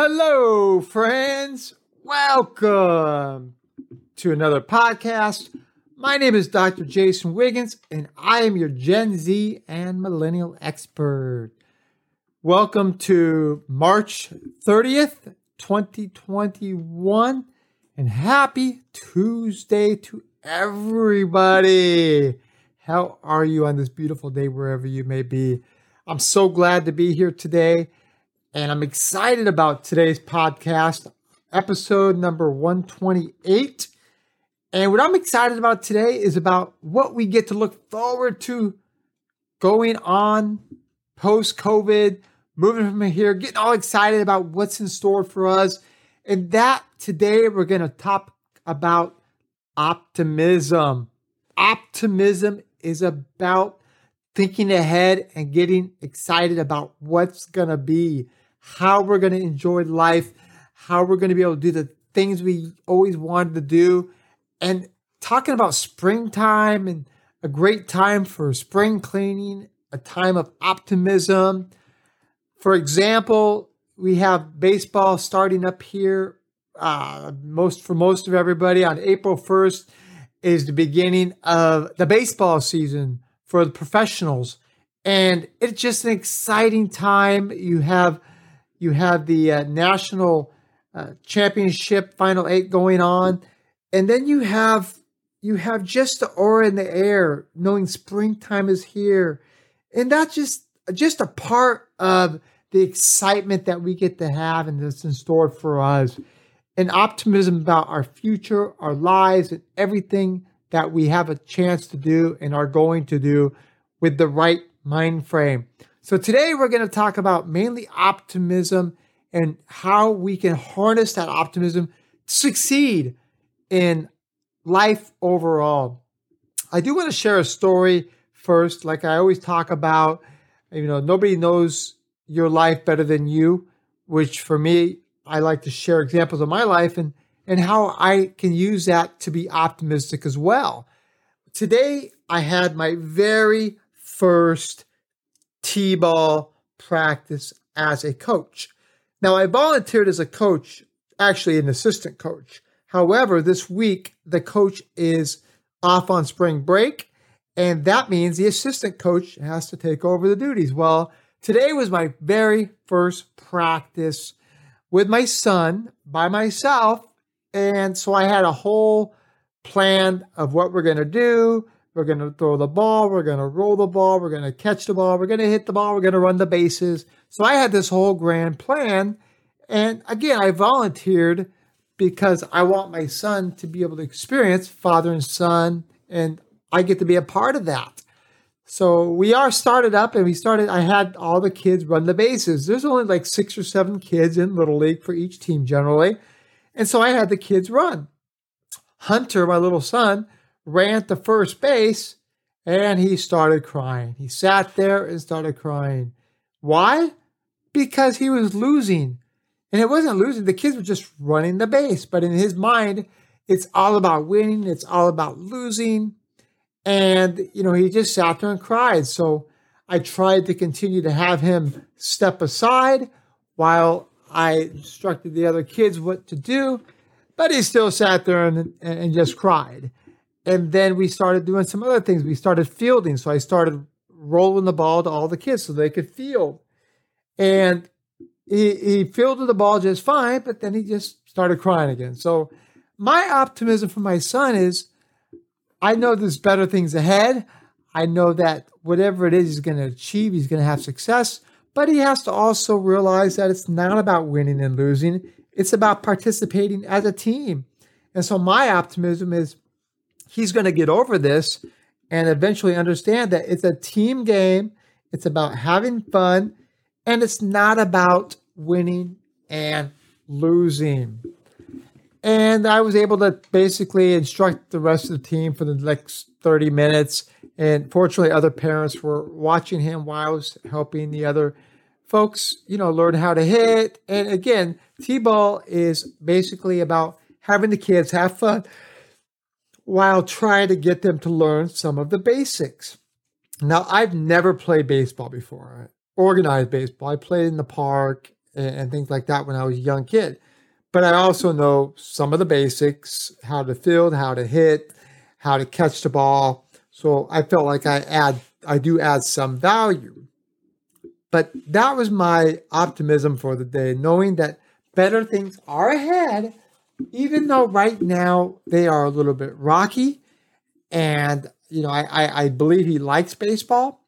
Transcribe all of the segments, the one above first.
Hello, friends. Welcome to another podcast. My name is Dr. Jason Wiggins, and I am your Gen Z and Millennial expert. Welcome to March 30th, 2021, and happy Tuesday to everybody. How are you on this beautiful day, wherever you may be? I'm so glad to be here today, and I'm excited about today's podcast, episode number 128. And what I'm excited about today is about what we get to look forward to going on post COVID, moving from here, getting all excited about what's in store for us. And that today we're going to talk about optimism. Optimism is about thinking ahead and getting excited about what's going to be, how we're going to enjoy life, how we're going to be able to do the things we always wanted to do, and talking about springtime and a great time for spring cleaning, a time of optimism. For example, we have baseball starting up here uh, most for most of everybody on April 1st is the beginning of the baseball season for the professionals. And it's just an exciting time. You have you have the uh, national uh, championship final 8 going on. And then you have you have just the aura in the air knowing springtime is here. And that's just just a part of the excitement that we get to have and that's in store for us. And optimism about our future, our lives, and everything that we have a chance to do and are going to do with the right mind frame. So, today we're going to talk about mainly optimism and how we can harness that optimism to succeed in life overall. I do want to share a story first, like I always talk about. You know, nobody knows your life better than you, which for me I like to share examples of my life and, and how I can use that to be optimistic as well. Today, I had my very first T ball practice as a coach. Now, I volunteered as a coach, actually, an assistant coach. However, this week, the coach is off on spring break, and that means the assistant coach has to take over the duties. Well, today was my very first practice with my son by myself. And so I had a whole plan of what we're going to do. We're going to throw the ball. We're going to roll the ball. We're going to catch the ball. We're going to hit the ball. We're going to run the bases. So I had this whole grand plan. And again, I volunteered because I want my son to be able to experience father and son, and I get to be a part of that. So we are started up and we started, I had all the kids run the bases. There's only like six or seven kids in Little League for each team generally. And so I had the kids run. Hunter, my little son, ran to first base and he started crying. He sat there and started crying. Why? Because he was losing. And it wasn't losing, the kids were just running the base. But in his mind, it's all about winning, it's all about losing. And, you know, he just sat there and cried. So I tried to continue to have him step aside while I instructed the other kids what to do. But he still sat there and, and just cried. And then we started doing some other things. We started fielding. So I started rolling the ball to all the kids so they could field. And he, he fielded the ball just fine, but then he just started crying again. So my optimism for my son is I know there's better things ahead. I know that whatever it is he's going to achieve, he's going to have success. But he has to also realize that it's not about winning and losing, it's about participating as a team. And so my optimism is he's going to get over this and eventually understand that it's a team game. It's about having fun and it's not about winning and losing. And I was able to basically instruct the rest of the team for the next 30 minutes. And fortunately, other parents were watching him while I was helping the other folks, you know, learn how to hit. And again, T ball is basically about having the kids have fun while trying to get them to learn some of the basics. Now, I've never played baseball before, organized baseball. I played in the park and, things like that when I was a young kid. But I also know some of the basics, how to field, how to hit, how to catch the ball. So I felt like I add I do add some value. But that was my optimism for the day, knowing that better things are ahead, even though right now they are a little bit rocky. And, you know, I, I, I believe he likes baseball.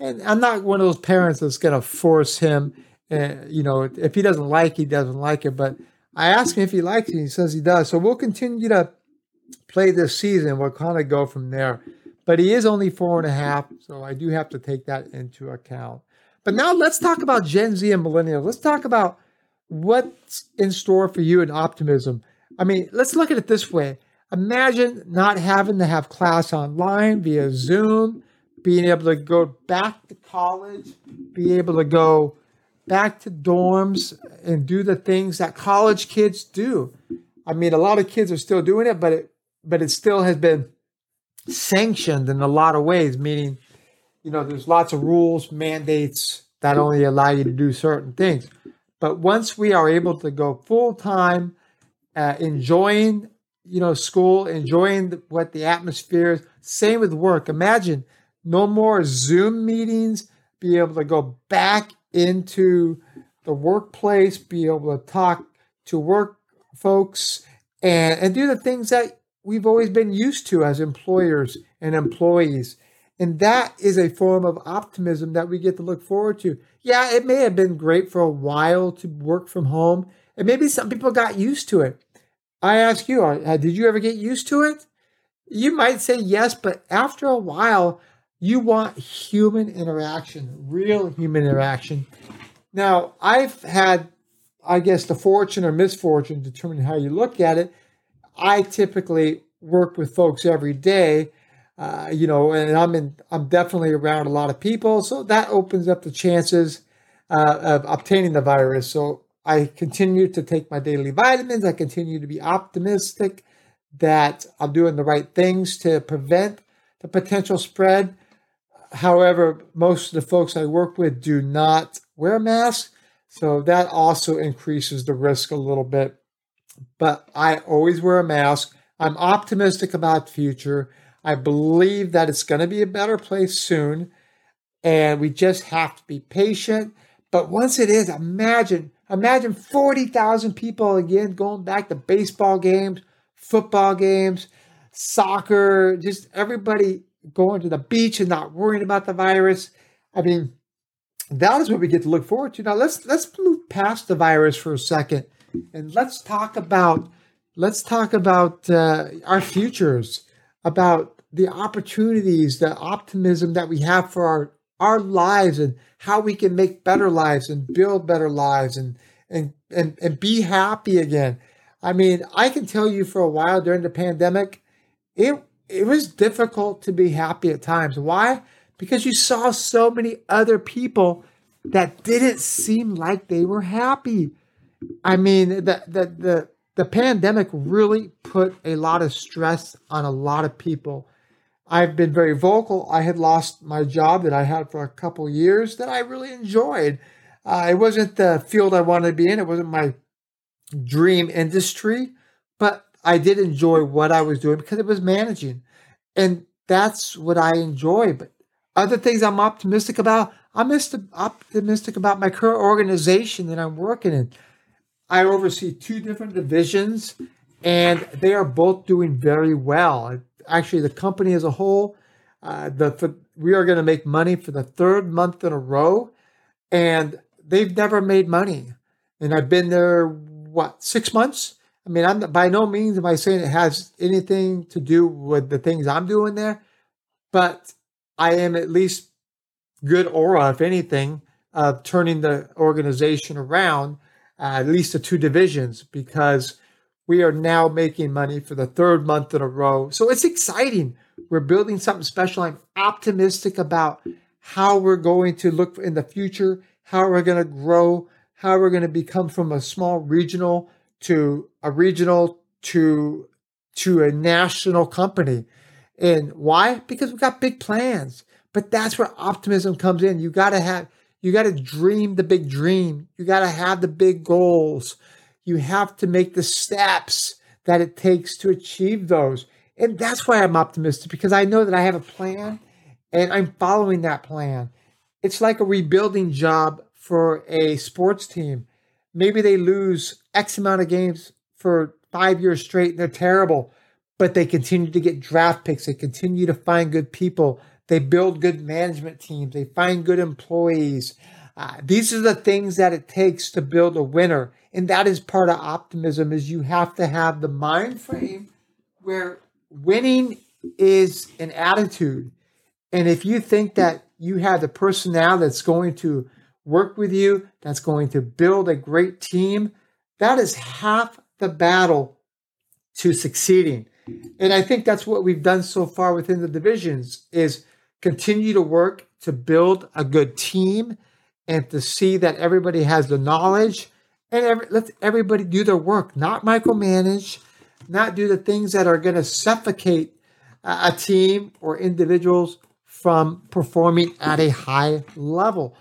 And I'm not one of those parents that's going to force him. Uh, you know, if he doesn't like, he doesn't like it. But I asked him if he likes it. He says he does. So we'll continue to play this season. We'll kind of go from there. But he is only four and a half, so I do have to take that into account. But now let's talk about Gen Z and millennials. Let's talk about what's in store for you in optimism. I mean, let's look at it this way. Imagine not having to have class online via Zoom, being able to go back to college, be able to go back to dorms and do the things that college kids do. I mean, a lot of kids are still doing it, but it but it still has been sanctioned in a lot of ways, meaning, you know, there's lots of rules, mandates that only allow you to do certain things. But once we are able to go full time, uh, enjoying, you know, school, enjoying the, what the atmosphere is, same with work. Imagine no more Zoom meetings, be able to go back into the workplace, be able to talk to work folks and, and do the things that we've always been used to as employers and employees. And that is a form of optimism that we get to look forward to. Yeah, it may have been great for a while to work from home, and maybe some people got used to it. I ask you, did you ever get used to it? You might say yes, but after a while, you want human interaction, real human interaction. Now, I've had, I guess, the fortune or misfortune, determining how you look at it, I typically work with folks every day, uh, you know, and I'm in, I'm definitely around a lot of people, so that opens up the chances uh, of obtaining the virus. So I continue to take my daily vitamins. I continue to be optimistic that I'm doing the right things to prevent the potential spread. However, most of the folks I work with do not wear masks, so that also increases the risk a little bit but I always wear a mask. I'm optimistic about the future. I believe that it's going to be a better place soon. And we just have to be patient. But once it is, imagine, imagine 40,000 people again going back to baseball games, football games, soccer, just everybody going to the beach and not worrying about the virus. I mean, that is what we get to look forward to. Now let's let's move past the virus for a second and let's talk about let's talk about uh, our futures, about the opportunities, the optimism that we have for our our lives, and how we can make better lives and build better lives, and and and and be happy again. I mean, I can tell you for a while during the pandemic, it it was difficult to be happy at times. Why? Because you saw so many other people that didn't seem like they were happy. I mean, the, the, the, the pandemic really put a lot of stress on a lot of people. I've been very vocal. I had lost my job that I had for a couple years that I really enjoyed. Uh, it wasn't the field I wanted to be in, it wasn't my dream industry, but I did enjoy what I was doing because it was managing. And that's what I enjoy. But other things I'm optimistic about, I'm optimistic about my current organization that I'm working in. I oversee two different divisions, and they are both doing very well. Actually, the company as a whole, uh, the for, we are going to make money for the third month in a row, and they've never made money. And I've been there what six months. I mean, I'm by no means am I saying it has anything to do with the things I'm doing there, but I am at least good aura, if anything, of turning the organization around uh, at least the two divisions because we are now making money for the third month in a row. So it's exciting. We're building something special. I'm optimistic about how we're going to look in the future, how we're going to grow, how we're going to become from a small regional to a regional to to a national company. And why? Because we've got big plans. But that's where optimism comes in. You got to have You got to dream the big dream. You got to have the big goals. You have to make the steps that it takes to achieve those. And that's why I'm optimistic because I know that I have a plan and I'm following that plan. It's like a rebuilding job for a sports team. Maybe they lose X amount of games for five years straight and they're terrible, but they continue to get draft picks. They continue to find good people. They build good management teams. They find good employees. Uh, these are the things that it takes to build a winner. And that is part of optimism is you have to have the mind frame where winning is an attitude. And if you think that you have the personnel that's going to work with you, that's going to build a great team, that is half the battle to succeeding. And I think that's what we've done so far within the divisions is continue to work to build a good team and to see that everybody has the knowledge and every, let everybody do their work, not micromanage, not do the things that are going to suffocate a team or individuals from performing at a high level.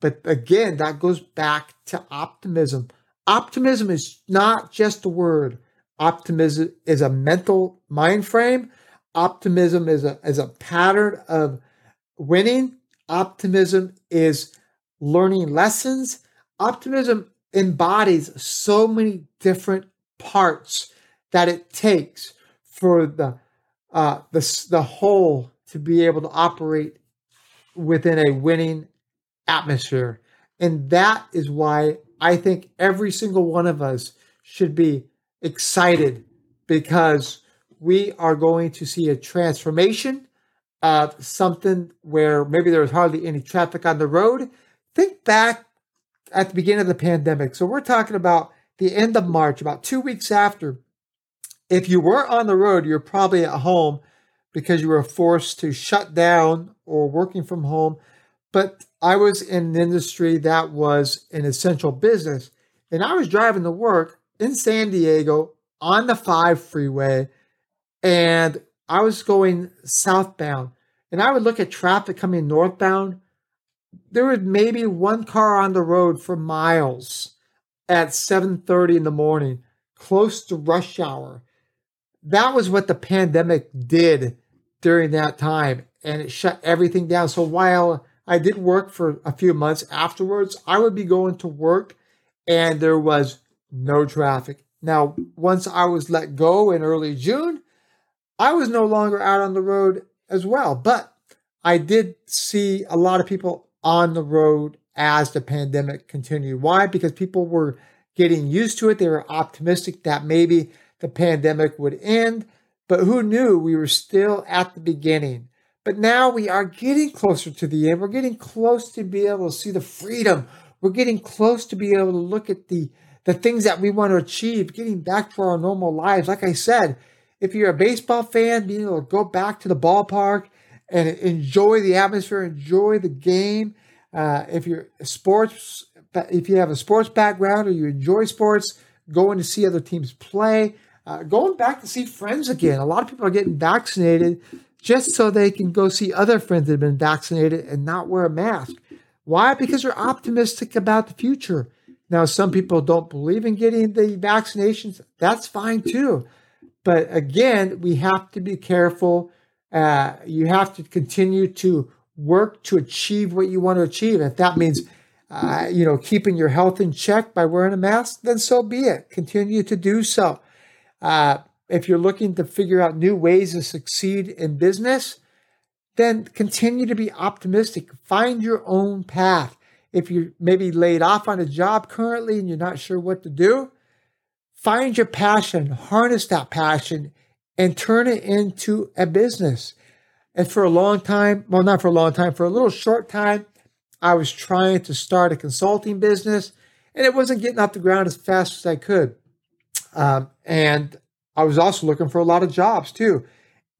But again, that goes back to optimism. Optimism is not just a word. Optimism is a mental mind frame. Optimism is a, is a pattern of winning. Optimism is learning lessons. Optimism embodies so many different parts that it takes for the uh, the the whole to be able to operate within a winning atmosphere, and that is why I think every single one of us should be excited because we are going to see a transformation of something where maybe there was hardly any traffic on the road. Think back at the beginning of the pandemic. So we're talking about the end of March, about two weeks after if you were on the road, you're probably at home because you were forced to shut down or working from home. But I was in an industry that was an essential business, and I was driving to work in San Diego on the 5 freeway, and I was going southbound. And I would look at traffic coming northbound. There was maybe one car on the road for miles at 7:30 in the morning, close to rush hour that was what the pandemic did during that time and it shut everything down. So while I did work for a few months afterwards, I would be going to work and there was no traffic. Now, once I was let go in early June, I was no longer out on the road as well. But I did see a lot of people on the road as the pandemic continued. Why? Because people were getting used to it. They were optimistic that maybe the pandemic would end, but who knew we were still at the beginning. But now we are getting closer to the end. We're getting close to be able to see the freedom. We're getting close to be able to look at the, the things that we want to achieve, getting back to our normal lives. Like I said, if you're a baseball fan, being able to go back to the ballpark and enjoy the atmosphere, enjoy the game. Uh, if you're sports, if you have a sports background or you enjoy sports, going to see other teams play, uh, going back to see friends again. A lot of people are getting vaccinated just so they can go see other friends that have been vaccinated and not wear a mask. Why? Because they're optimistic about the future. Now, some people don't believe in getting the vaccinations. That's fine too. But again, we have to be careful. Uh, you have to continue to work to achieve what you want to achieve. If that means, uh, you know, keeping your health in check by wearing a mask, then so be it. Continue to do so. Uh, if you're looking to figure out new ways to succeed in business, then continue to be optimistic. Find your own path. If you're maybe laid off on a job currently and you're not sure what to do, find your passion, harness that passion, and turn it into a business. And for a long time, well, not for a long time, for a little short time, I was trying to start a consulting business and it wasn't getting off the ground as fast as I could. Um, and I was also looking for a lot of jobs too.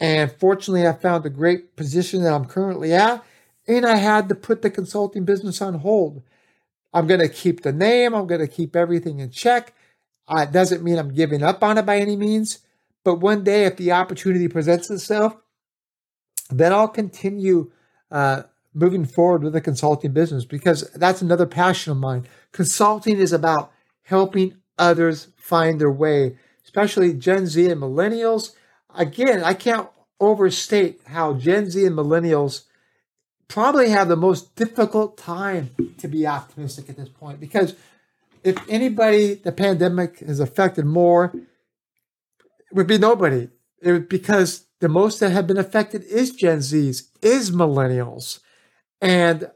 And fortunately, I found a great position that I'm currently at, and I had to put the consulting business on hold. I'm going to keep the name, I'm going to keep everything in check. It doesn't mean I'm giving up on it by any means, but one day, if the opportunity presents itself, then I'll continue uh, moving forward with the consulting business because that's another passion of mine. Consulting is about helping others find their way, especially Gen Z and millennials. Again, I can't overstate how Gen Z and millennials probably have the most difficult time to be optimistic at this point because if anybody the pandemic has affected more, would be nobody. It, because the most that have been affected is Gen Zs, is millennials. And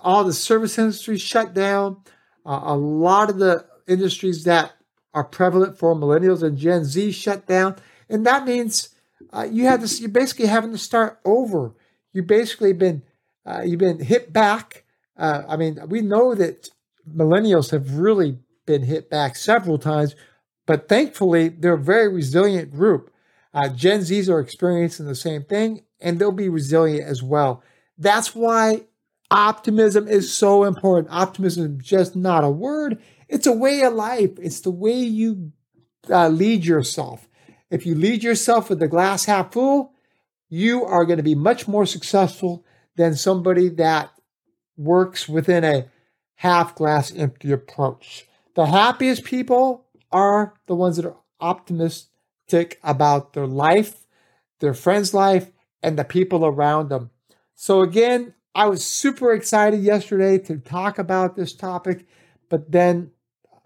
all the service industries shut down. Uh, a lot of the industries that are prevalent for millennials and Gen Z shut down. And that means uh, you have this, you're basically having to start over. You've basically been, uh, you've been hit back. Uh, I mean, we know that millennials have really been hit back several times, but thankfully they're a very resilient group. Uh, Gen Zs are experiencing the same thing, and they'll be resilient as well. That's why optimism is so important. Optimism is just not a word, it's a way of life. It's the way you uh, lead yourself. If you lead yourself with the glass half full, you are going to be much more successful than somebody that works within a half glass empty approach. The happiest people are the ones that are optimistic about their life, their friends' life, and the people around them. So, again, I was super excited yesterday to talk about this topic, but then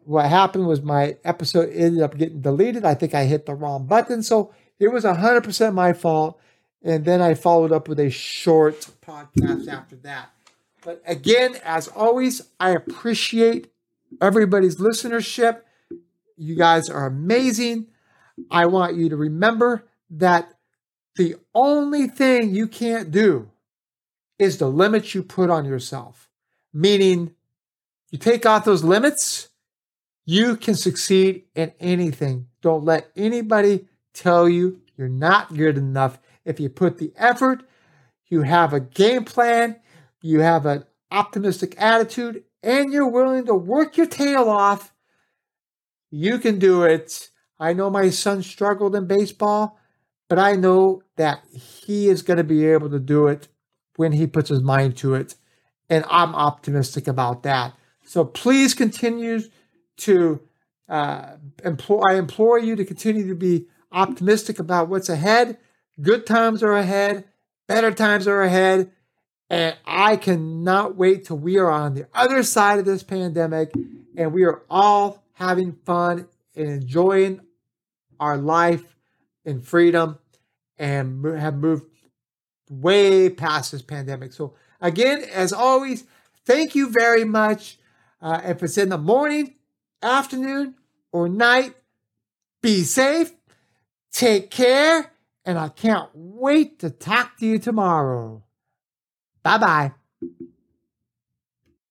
what happened was my episode ended up getting deleted. I think I hit the wrong button. So it was 100% my fault. And then I followed up with a short podcast after that. But again, as always, I appreciate everybody's listenership. You guys are amazing. I want you to remember that the only thing you can't do is the limits you put on yourself. Meaning, you take off those limits, you can succeed in anything. Don't let anybody tell you you're not good enough. If you put the effort, you have a game plan, you have an optimistic attitude, and you're willing to work your tail off, you can do it. I know my son struggled in baseball, but I know that he is going to be able to do it when he puts his mind to it. And I'm optimistic about that. So please continue to uh, implore, I implore you to continue to be optimistic about what's ahead. Good times are ahead, better times are ahead. And I cannot wait till we are on the other side of this pandemic and we are all having fun and enjoying our life in freedom and have moved way past this pandemic. So, again, as always, thank you very much. Uh, if it's in the morning, afternoon, or night, be safe, take care, and I can't wait to talk to you tomorrow. Bye bye.